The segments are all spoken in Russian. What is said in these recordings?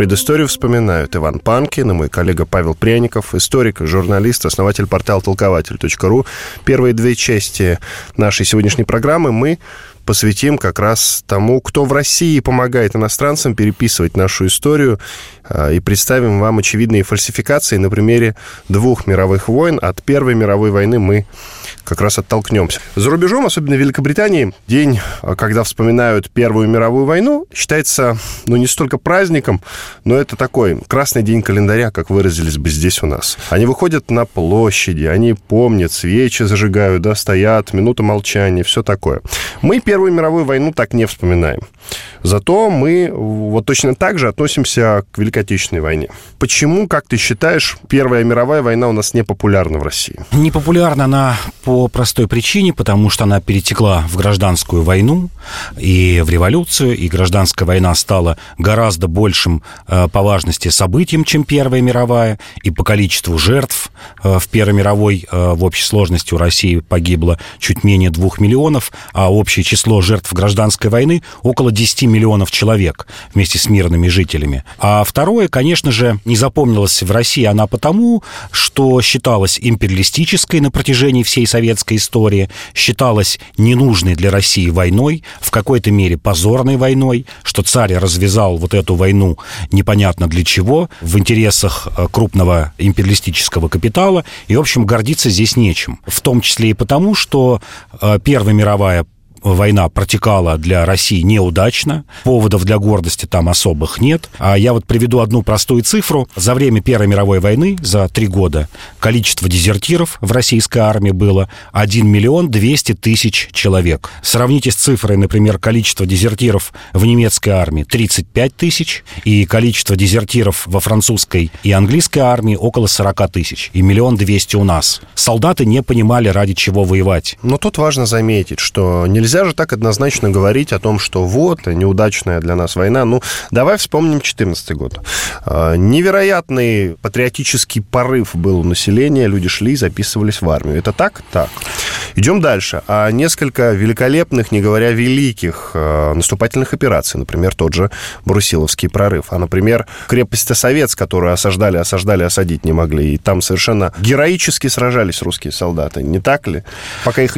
Предысторию вспоминают Иван Панкин и мой коллега Павел Пряников, историк, журналист, основатель портала толкователь.ру. Первые две части нашей сегодняшней программы мы посвятим как раз тому, кто в России помогает иностранцам переписывать нашу историю а, и представим вам очевидные фальсификации на примере двух мировых войн. От Первой мировой войны мы как раз оттолкнемся. За рубежом, особенно в Великобритании, день, а, когда вспоминают Первую мировую войну, считается, ну, не столько праздником, но это такой красный день календаря, как выразились бы здесь у нас. Они выходят на площади, они помнят, свечи зажигают, да, стоят, минута молчания, все такое. Мы Первую мировую войну так не вспоминаем. Зато мы вот точно так же относимся к Великой Отечественной войне. Почему, как ты считаешь, Первая мировая война у нас не популярна в России? Не популярна она по простой причине, потому что она перетекла в гражданскую войну и в революцию, и гражданская война стала гораздо большим э, по важности событием, чем Первая мировая, и по количеству жертв э, в Первой мировой э, в общей сложности у России погибло чуть менее двух миллионов, а общее число жертв гражданской войны около 10 миллионов человек вместе с мирными жителями. А второе, конечно же, не запомнилось в России она потому, что считалась империалистической на протяжении всей советской истории, считалась ненужной для России войной, в какой-то мере позорной войной, что царь развязал вот эту войну непонятно для чего, в интересах э, крупного империалистического капитала, и, в общем, гордиться здесь нечем. В том числе и потому, что э, Первая мировая война протекала для России неудачно, поводов для гордости там особых нет. А я вот приведу одну простую цифру. За время Первой мировой войны, за три года, количество дезертиров в российской армии было 1 миллион 200 тысяч человек. Сравните с цифрой, например, количество дезертиров в немецкой армии 35 тысяч и количество дезертиров во французской и английской армии около 40 тысяч и миллион двести у нас. Солдаты не понимали, ради чего воевать. Но тут важно заметить, что нельзя Нельзя же так однозначно говорить о том, что вот, неудачная для нас война. Ну, давай вспомним 14 год. А, невероятный патриотический порыв был у населения, люди шли и записывались в армию. Это так? Так. Идем дальше. А несколько великолепных, не говоря великих, а, наступательных операций, например, тот же Брусиловский прорыв, а, например, крепость Осовец, которую осаждали, осаждали, осадить не могли, и там совершенно героически сражались русские солдаты, не так ли? Пока их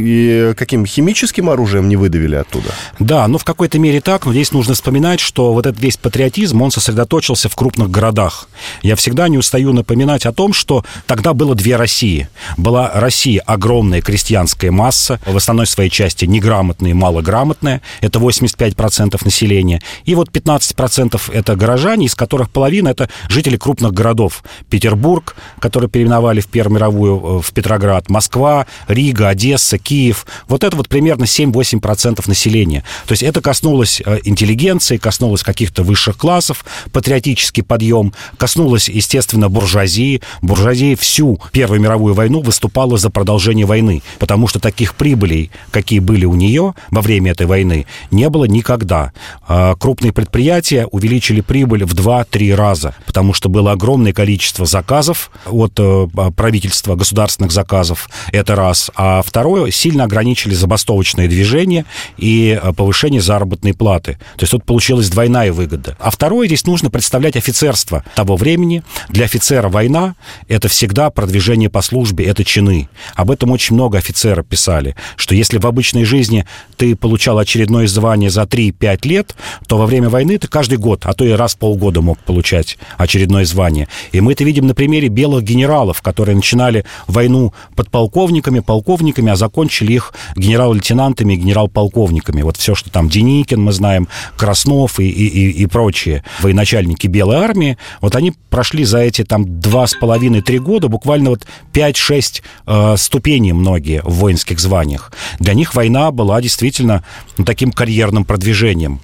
каким химическим оружием не выдавили оттуда. Да, ну в какой-то мере так, но здесь нужно вспоминать, что вот этот весь патриотизм, он сосредоточился в крупных городах. Я всегда не устаю напоминать о том, что тогда было две России. Была Россия огромная крестьянская масса, в основной своей части неграмотная и малограмотная, это 85% населения, и вот 15% это горожане, из которых половина это жители крупных городов. Петербург, который переименовали в Первую мировую э, в Петроград, Москва, Рига, Одесса, Киев. Вот это вот примерно 7-8 8% населения. То есть это коснулось э, интеллигенции, коснулось каких-то высших классов, патриотический подъем, коснулось, естественно, буржуазии. Буржуазия всю Первую мировую войну выступала за продолжение войны, потому что таких прибылей, какие были у нее во время этой войны, не было никогда. А крупные предприятия увеличили прибыль в 2-3 раза, потому что было огромное количество заказов от э, правительства, государственных заказов, это раз. А второе, сильно ограничили забастовочные движения, и э, повышение заработной платы. То есть тут получилась двойная выгода. А второе, здесь нужно представлять офицерство того времени. Для офицера война — это всегда продвижение по службе, это чины. Об этом очень много офицеров писали, что если в обычной жизни ты получал очередное звание за 3-5 лет, то во время войны ты каждый год, а то и раз в полгода мог получать очередное звание. И мы это видим на примере белых генералов, которые начинали войну подполковниками, полковниками, а закончили их генерал-лейтенантами, генерал-полковниками. Вот все, что там Деникин, мы знаем, Краснов и, и, и прочие военачальники Белой армии, вот они прошли за эти там два с половиной-три года буквально вот 5-6 э, ступеней многие в воинских званиях. Для них война была действительно ну, таким карьерным продвижением.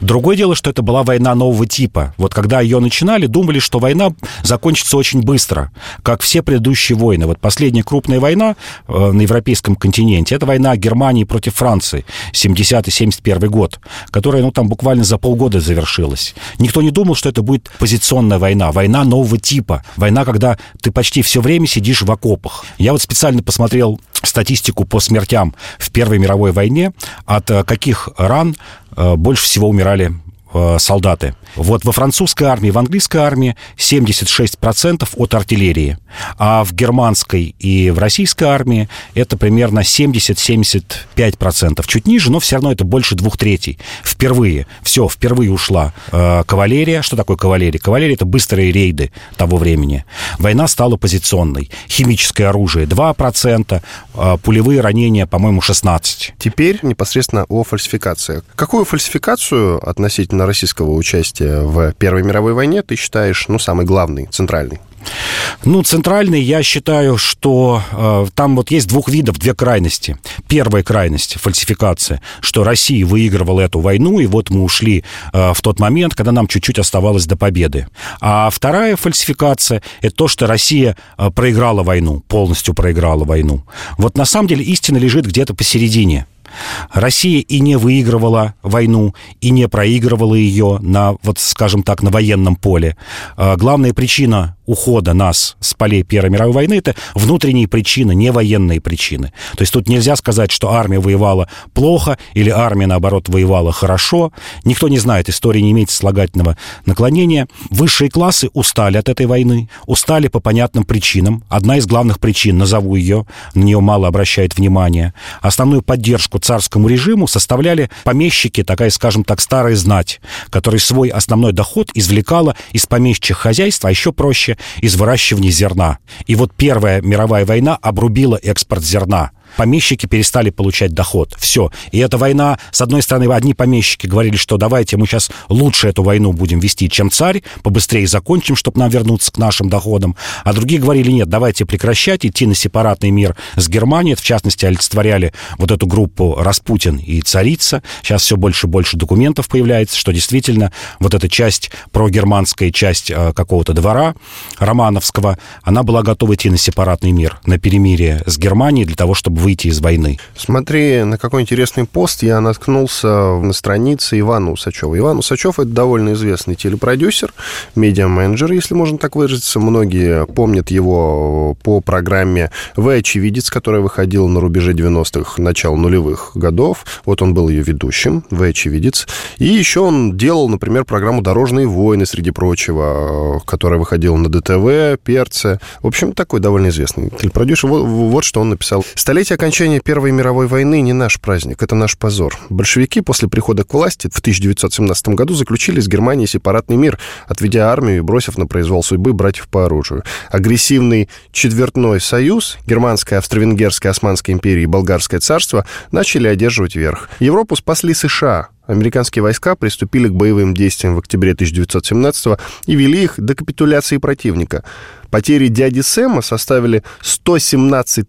Другое дело, что это была война нового типа. Вот когда ее начинали, думали, что война закончится очень быстро, как все предыдущие войны. Вот последняя крупная война э, на европейском континенте, это война Германии против Франции, 70-71 год, которая, ну, там буквально за полгода завершилась. Никто не думал, что это будет позиционная война, война нового типа, война, когда ты почти все время сидишь в окопах. Я вот специально посмотрел статистику по смертям в Первой мировой войне, от э, каких ран больше всего умирали Э, солдаты. Вот во французской армии, в английской армии 76% от артиллерии, а в германской и в российской армии это примерно 70-75%. Чуть ниже, но все равно это больше двух третей. Впервые, все, впервые ушла э, кавалерия. Что такое кавалерия? Кавалерия — это быстрые рейды того времени. Война стала позиционной. Химическое оружие 2%, э, пулевые ранения, по-моему, 16%. Теперь непосредственно о фальсификации. Какую фальсификацию относительно именно российского участия в Первой мировой войне ты считаешь, ну, самый главный, центральный? Ну, центральный, я считаю, что э, там вот есть двух видов, две крайности. Первая крайность — фальсификация, что Россия выигрывала эту войну, и вот мы ушли э, в тот момент, когда нам чуть-чуть оставалось до победы. А вторая фальсификация — это то, что Россия э, проиграла войну, полностью проиграла войну. Вот на самом деле истина лежит где-то посередине. Россия и не выигрывала войну, и не проигрывала ее на, вот скажем так, на военном поле. А, главная причина ухода нас с полей Первой мировой войны это внутренние причины, не военные причины. То есть тут нельзя сказать, что армия воевала плохо или армия, наоборот, воевала хорошо. Никто не знает, история не имеет слагательного наклонения. Высшие классы устали от этой войны, устали по понятным причинам. Одна из главных причин, назову ее, на нее мало обращает внимания. Основную поддержку царскому режиму составляли помещики, такая, скажем так, старая знать, которая свой основной доход извлекала из помещичьих хозяйств, а еще проще, из выращивания зерна. И вот Первая мировая война обрубила экспорт зерна помещики перестали получать доход. Все. И эта война, с одной стороны, одни помещики говорили, что давайте мы сейчас лучше эту войну будем вести, чем царь, побыстрее закончим, чтобы нам вернуться к нашим доходам. А другие говорили, нет, давайте прекращать, идти на сепаратный мир с Германией. Это, в частности, олицетворяли вот эту группу Распутин и царица. Сейчас все больше и больше документов появляется, что действительно вот эта часть, прогерманская часть э, какого-то двора Романовского, она была готова идти на сепаратный мир, на перемирие с Германией для того, чтобы выйти из войны. Смотри, на какой интересный пост я наткнулся на странице Ивана Усачева. Иван Усачев — это довольно известный телепродюсер, медиа-менеджер, если можно так выразиться. Многие помнят его по программе «Вы очевидец», которая выходила на рубеже 90-х, начала нулевых годов. Вот он был ее ведущим, «Вы очевидец». И еще он делал, например, программу «Дорожные войны», среди прочего, которая выходила на ДТВ, Перце. В общем, такой довольно известный телепродюсер. Вот, вот что он написал. «Столетие Столетие окончания Первой мировой войны не наш праздник, это наш позор. Большевики после прихода к власти в 1917 году заключили с Германией сепаратный мир, отведя армию и бросив на произвол судьбы братьев по оружию. Агрессивный четвертной союз, Германская, Австро-Венгерская, Османская империя и Болгарское царство начали одерживать верх. Европу спасли США, Американские войска приступили к боевым действиям в октябре 1917 и вели их до капитуляции противника. Потери дяди Сэма составили 117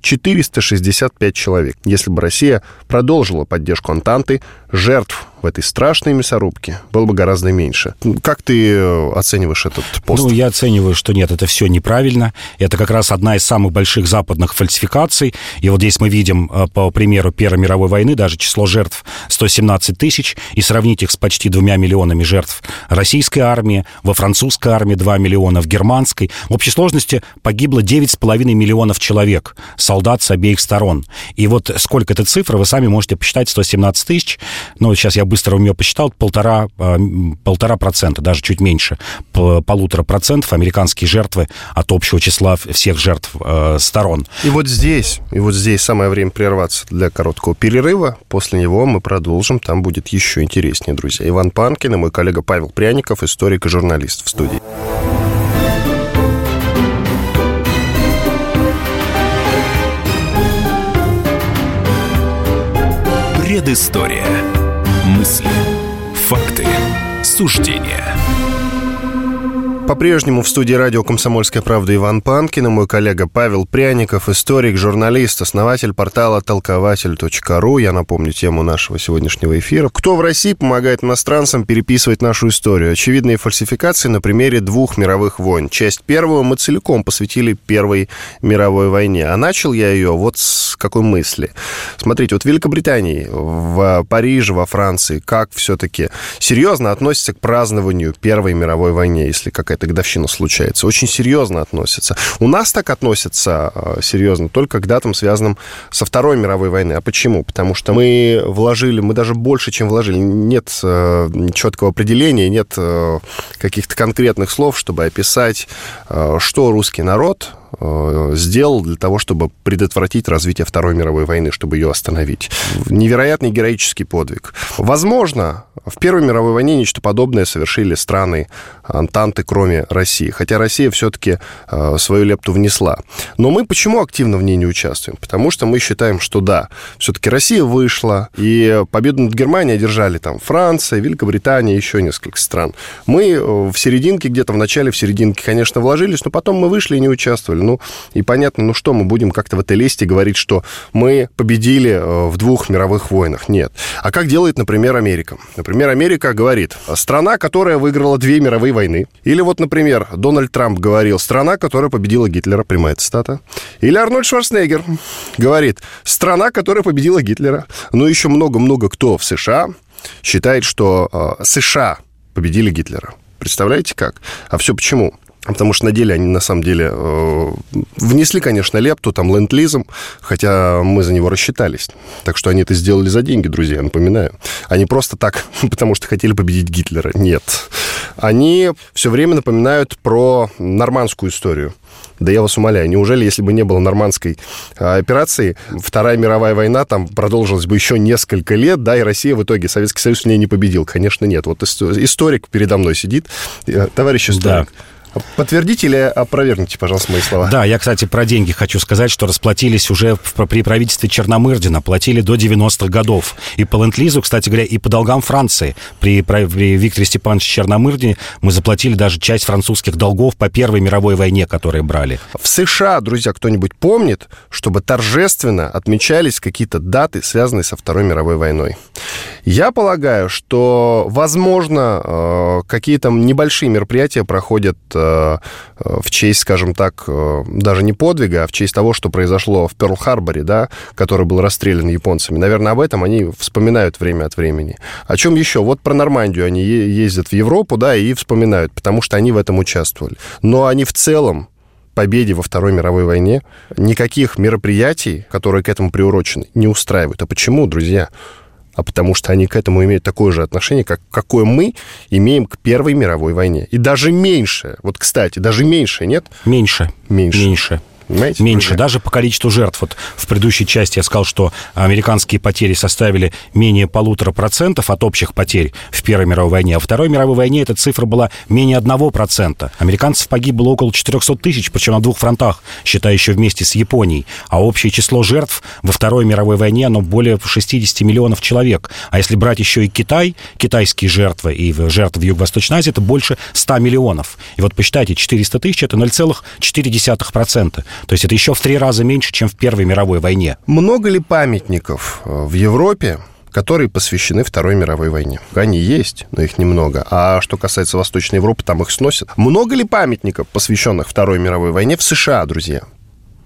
465 человек. Если бы Россия продолжила поддержку Антанты, жертв в этой страшной мясорубке было бы гораздо меньше. Как ты э, оцениваешь этот пост? Ну, я оцениваю, что нет, это все неправильно. Это как раз одна из самых больших западных фальсификаций. И вот здесь мы видим, э, по примеру Первой мировой войны, даже число жертв 117 тысяч, и сравнить их с почти двумя миллионами жертв российской армии, во французской армии 2 миллиона, в германской. В общей сложности погибло 9,5 миллионов человек, солдат с обеих сторон. И вот сколько это цифра, вы сами можете посчитать, 117 тысяч. Ну, сейчас я быстро у меня посчитал, полтора, а, полтора процента, даже чуть меньше, полутора процентов американские жертвы от общего числа всех жертв э, сторон. И вот здесь, и вот здесь самое время прерваться для короткого перерыва. После него мы продолжим, там будет еще интереснее, друзья. Иван Панкин и мой коллега Павел Пряников, историк и журналист в студии. Предыстория. Мысли, факты, суждения – По-прежнему в студии радио «Комсомольская правда» Иван Панкин и мой коллега Павел Пряников, историк, журналист, основатель портала толкователь.ру. Я напомню тему нашего сегодняшнего эфира. Кто в России помогает иностранцам переписывать нашу историю? Очевидные фальсификации на примере двух мировых войн. Часть первую мы целиком посвятили Первой мировой войне. А начал я ее вот с какой мысли. Смотрите, вот в Великобритании, в Париже, во Франции, как все-таки серьезно относятся к празднованию Первой мировой войне, если какая-то годовщина случается. Очень серьезно относятся. У нас так относятся э, серьезно только к датам, связанным со Второй мировой войной. А почему? Потому что мы вложили, мы даже больше, чем вложили. Нет э, четкого определения, нет э, каких-то конкретных слов, чтобы описать, что русский народ сделал для того, чтобы предотвратить развитие Второй мировой войны, чтобы ее остановить. Невероятный героический подвиг. Возможно, в Первой мировой войне нечто подобное совершили страны Антанты, кроме России. Хотя Россия все-таки э, свою лепту внесла. Но мы почему активно в ней не участвуем? Потому что мы считаем, что да, все-таки Россия вышла, и победу над Германией одержали там Франция, Великобритания, еще несколько стран. Мы э, в серединке, где-то в начале, в серединке, конечно, вложились, но потом мы вышли и не участвовали. Ну, и понятно, ну что, мы будем как-то в этой лесте говорить, что мы победили э, в двух мировых войнах. Нет. А как делает, например, Америка? Например, Америка говорит, страна, которая выиграла две мировые войны. Или вот, например, Дональд Трамп говорил, страна, которая победила Гитлера, прямая цитата. Или Арнольд Шварценеггер говорит, страна, которая победила Гитлера. Ну, еще много-много кто в США считает, что э, США победили Гитлера. Представляете как? А все почему? Потому что на деле они, на самом деле, э, внесли, конечно, лепту, там, ленд-лизом, хотя мы за него рассчитались. Так что они это сделали за деньги, друзья, напоминаю. Они просто так, потому что хотели победить Гитлера. Нет. Они все время напоминают про нормандскую историю. Да я вас умоляю, неужели, если бы не было нормандской а, операции, Вторая мировая война там продолжилась бы еще несколько лет, да, и Россия в итоге, Советский Союз в ней не победил? Конечно, нет. Вот историк передо мной сидит, э, товарищ историк. Да. Подтвердите или опровергните, пожалуйста, мои слова. Да, я, кстати, про деньги хочу сказать, что расплатились уже при правительстве Черномырдина, платили до 90-х годов. И по ленд кстати говоря, и по долгам Франции. При, при Викторе Степановиче Черномырдине мы заплатили даже часть французских долгов по Первой мировой войне, которые брали. В США, друзья, кто-нибудь помнит, чтобы торжественно отмечались какие-то даты, связанные со Второй мировой войной? Я полагаю, что, возможно, э, какие-то небольшие мероприятия проходят э, в честь, скажем так, э, даже не подвига, а в честь того, что произошло в Перл-Харборе, да, который был расстрелян японцами. Наверное, об этом они вспоминают время от времени. О чем еще? Вот про Нормандию они ездят в Европу, да, и вспоминают, потому что они в этом участвовали. Но они в целом победе во Второй мировой войне никаких мероприятий, которые к этому приурочены, не устраивают. А почему, друзья? А потому что они к этому имеют такое же отношение, как какое мы имеем к Первой мировой войне. И даже меньше. Вот, кстати, даже меньше, нет? Меньше. Меньше. Меньше. Понимаете? Меньше, даже по количеству жертв. Вот в предыдущей части я сказал, что американские потери составили менее полутора процентов от общих потерь в Первой мировой войне, а во Второй мировой войне эта цифра была менее одного процента. Американцев погибло около 400 тысяч, причем на двух фронтах, считая еще вместе с Японией. А общее число жертв во Второй мировой войне, оно более 60 миллионов человек. А если брать еще и Китай, китайские жертвы и жертвы в Юго-Восточной Азии, это больше 100 миллионов. И вот посчитайте, 400 тысяч — это 0,4%. То есть это еще в три раза меньше, чем в Первой мировой войне. Много ли памятников э, в Европе, которые посвящены Второй мировой войне. Они есть, но их немного. А что касается Восточной Европы, там их сносят. Много ли памятников, посвященных Второй мировой войне в США, друзья?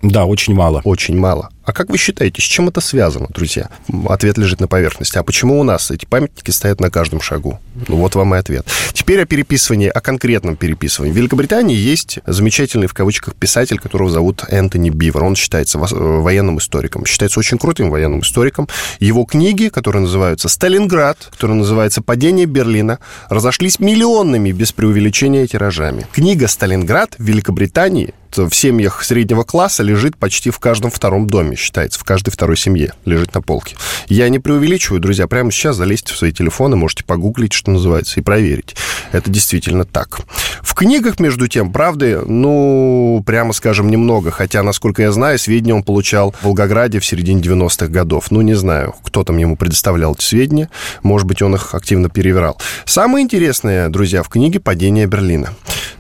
Да, очень мало. Очень мало. А как вы считаете, с чем это связано, друзья? Ответ лежит на поверхности. А почему у нас эти памятники стоят на каждом шагу? Ну, вот вам и ответ. Теперь о переписывании, о конкретном переписывании. В Великобритании есть замечательный, в кавычках, писатель, которого зовут Энтони Бивер. Он считается военным историком. Считается очень крутым военным историком. Его книги, которые называются «Сталинград», которые называются «Падение Берлина», разошлись миллионными без преувеличения тиражами. Книга «Сталинград» в Великобритании в семьях среднего класса лежит почти в каждом втором доме семьями считается, в каждой второй семье лежит на полке. Я не преувеличиваю, друзья, прямо сейчас залезьте в свои телефоны, можете погуглить, что называется, и проверить. Это действительно так. В книгах, между тем, правды, ну, прямо скажем, немного, хотя, насколько я знаю, сведения он получал в Волгограде в середине 90-х годов. Ну, не знаю, кто там ему предоставлял эти сведения, может быть, он их активно перевирал. Самое интересное, друзья, в книге «Падение Берлина».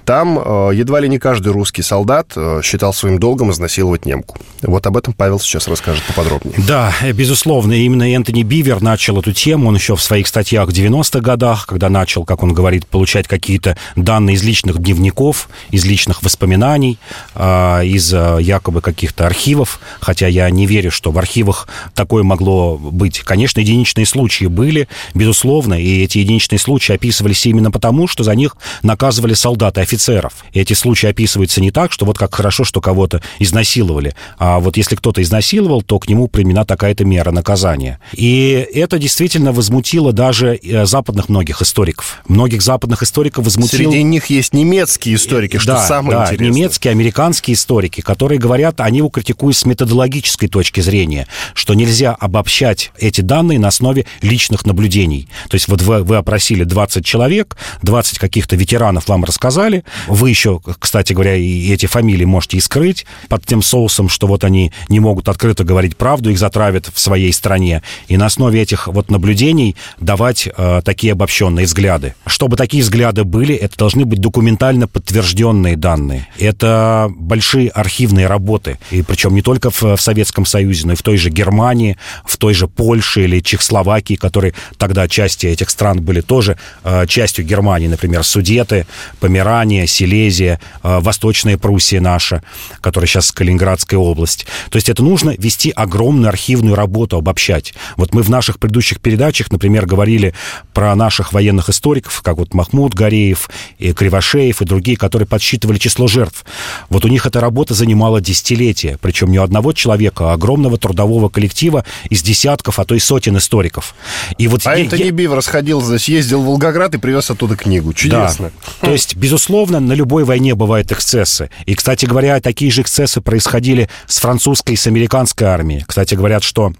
Там э, едва ли не каждый русский солдат э, считал своим долгом изнасиловать немку. Вот об этом Павел сейчас расскажет поподробнее. Да, безусловно, именно Энтони Бивер начал эту тему. Он еще в своих статьях в 90-х годах, когда начал, как он говорит, получать какие-то данные из личных дневников, из личных воспоминаний, э, из якобы каких-то архивов, хотя я не верю, что в архивах такое могло быть. Конечно, единичные случаи были, безусловно, и эти единичные случаи описывались именно потому, что за них наказывали солдаты, офицеров. И эти случаи описываются не так, что вот как хорошо, что кого-то изнасиловали, а вот если кто-то изнасиловал, то к нему применена такая-то мера наказания. И это действительно возмутило даже э, западных многих историков. Многих западных историков возмутило... Среди них есть немецкие историки, что да, самое да, интересное. немецкие, американские историки, которые говорят, они его критикуют с методологической точки зрения, что нельзя обобщать эти данные на основе личных наблюдений. То есть вот вы, вы опросили 20 человек, 20 каких-то ветеранов вам рассказали, вы еще, кстати говоря, и эти фамилии можете и скрыть под тем соусом, что вот они не могут открыто говорить правду, их затравят в своей стране. И на основе этих вот наблюдений давать э, такие обобщенные взгляды. Чтобы такие взгляды были, это должны быть документально подтвержденные данные. Это большие архивные работы. И причем не только в, в Советском Союзе, но и в той же Германии, в той же Польше или Чехословакии, которые тогда части этих стран были тоже э, частью Германии, например, Судеты, Померания, Силезия, э, Восточная Пруссия наша, которая сейчас Калининградская область. То есть это нужно вести огромную архивную работу, обобщать. Вот мы в наших предыдущих передачах, например, говорили про наших военных историков, как вот Махмуд Гореев, и Кривошеев и другие, которые подсчитывали число жертв. Вот у них эта работа занимала десятилетия, причем не одного человека, а огромного трудового коллектива из десятков, а то и сотен историков. И вот а я, Энтони я... Бивер сходил, значит, ездил в Волгоград и привез оттуда книгу. Чудесно. Да. То есть, безусловно, на любой войне бывают эксцессы. И, кстати говоря, такие же эксцессы происходили с французской и с американской армией. Кстати, говорят, что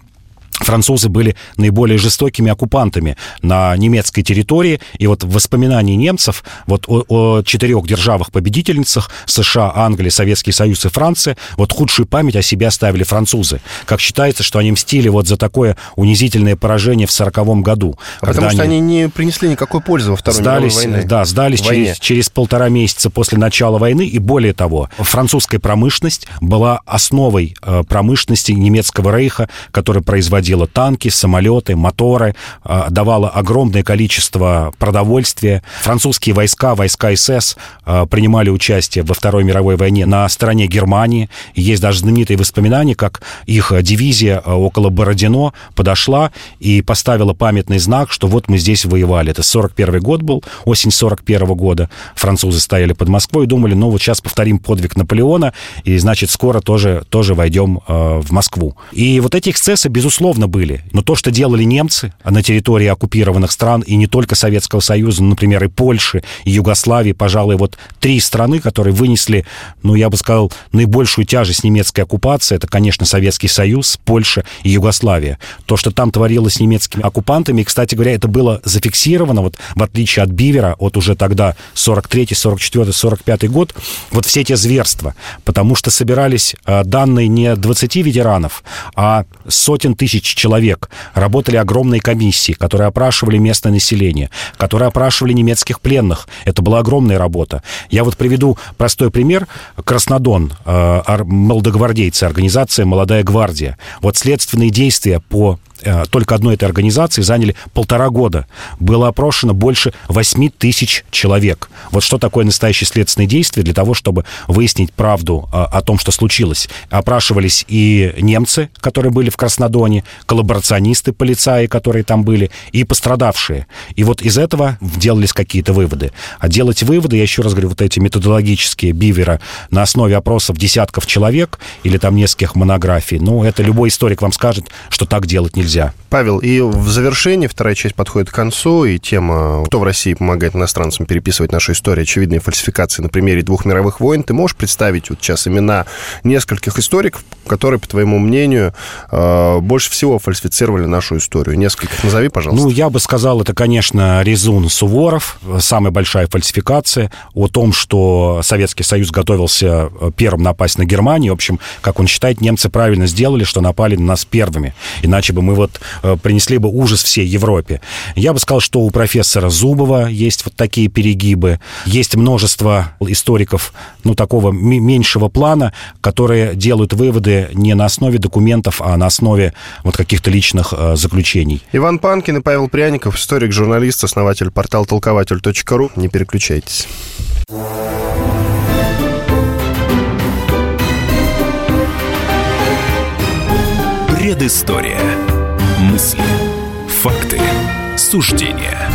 французы были наиболее жестокими оккупантами на немецкой территории. И вот в воспоминании немцев вот о, о четырех державах-победительницах США, Англия, Советский Союз и Франция, вот худшую память о себе оставили французы. Как считается, что они мстили вот за такое унизительное поражение в сороковом году. А потому что они... не принесли никакой пользы во Второй сдались, мировой войне. Да, сдались через, через полтора месяца после начала войны. И более того, французская промышленность была основой э, промышленности немецкого рейха, который производил производила танки, самолеты, моторы, а, давала огромное количество продовольствия. Французские войска, войска СС а, принимали участие во Второй мировой войне на стороне Германии. Есть даже знаменитые воспоминания, как их дивизия а, около Бородино подошла и поставила памятный знак, что вот мы здесь воевали. Это 41 год был, осень 41 года. Французы стояли под Москвой и думали, ну вот сейчас повторим подвиг Наполеона, и значит скоро тоже, тоже войдем э, в Москву. И вот эти эксцессы, безусловно, безусловно, были. Но то, что делали немцы на территории оккупированных стран, и не только Советского Союза, но, например, и Польши, и Югославии, пожалуй, вот три страны, которые вынесли, ну, я бы сказал, наибольшую тяжесть немецкой оккупации, это, конечно, Советский Союз, Польша и Югославия. То, что там творилось с немецкими оккупантами, и, кстати говоря, это было зафиксировано, вот в отличие от Бивера, вот уже тогда 43 44 45 год, вот все эти зверства, потому что собирались э, данные не 20 ветеранов, а сотен тысяч тысяч человек. Работали огромные комиссии, которые опрашивали местное население, которые опрашивали немецких пленных. Это была огромная работа. Я вот приведу простой пример. Краснодон, э, молодогвардейцы, организация «Молодая гвардия». Вот следственные действия по только одной этой организации заняли полтора года. Было опрошено больше 8 тысяч человек. Вот что такое настоящее следственное действие для того, чтобы выяснить правду о, э, о том, что случилось. Опрашивались и немцы, которые были в Краснодоне, коллаборационисты, полицаи, которые там были, и пострадавшие. И вот из этого делались какие-то выводы. А делать выводы, я еще раз говорю, вот эти методологические бивера на основе опросов десятков человек или там нескольких монографий, ну, это любой историк вам скажет, что так делать нельзя нельзя. Павел, и в завершении вторая часть подходит к концу, и тема «Кто в России помогает иностранцам переписывать нашу историю? Очевидные фальсификации на примере двух мировых войн». Ты можешь представить вот сейчас имена нескольких историков, которые, по твоему мнению, э, больше всего фальсифицировали нашу историю? Нескольких назови, пожалуйста. Ну, я бы сказал, это, конечно, Резун Суворов, самая большая фальсификация о том, что Советский Союз готовился э, первым напасть на Германию. В общем, как он считает, немцы правильно сделали, что напали на нас первыми. Иначе бы мы вот э, принесли бы ужас всей Европе. Я бы сказал, что у профессора Зубова есть вот такие перегибы. Есть множество историков, ну, такого меньшего плана, которые делают выводы не на основе документов, а на основе вот каких-то личных э, заключений. Иван Панкин и Павел Пряников, историк, журналист, основатель портала толкователь.ру. Не переключайтесь. Предыстория. Мысли, факты, суждения –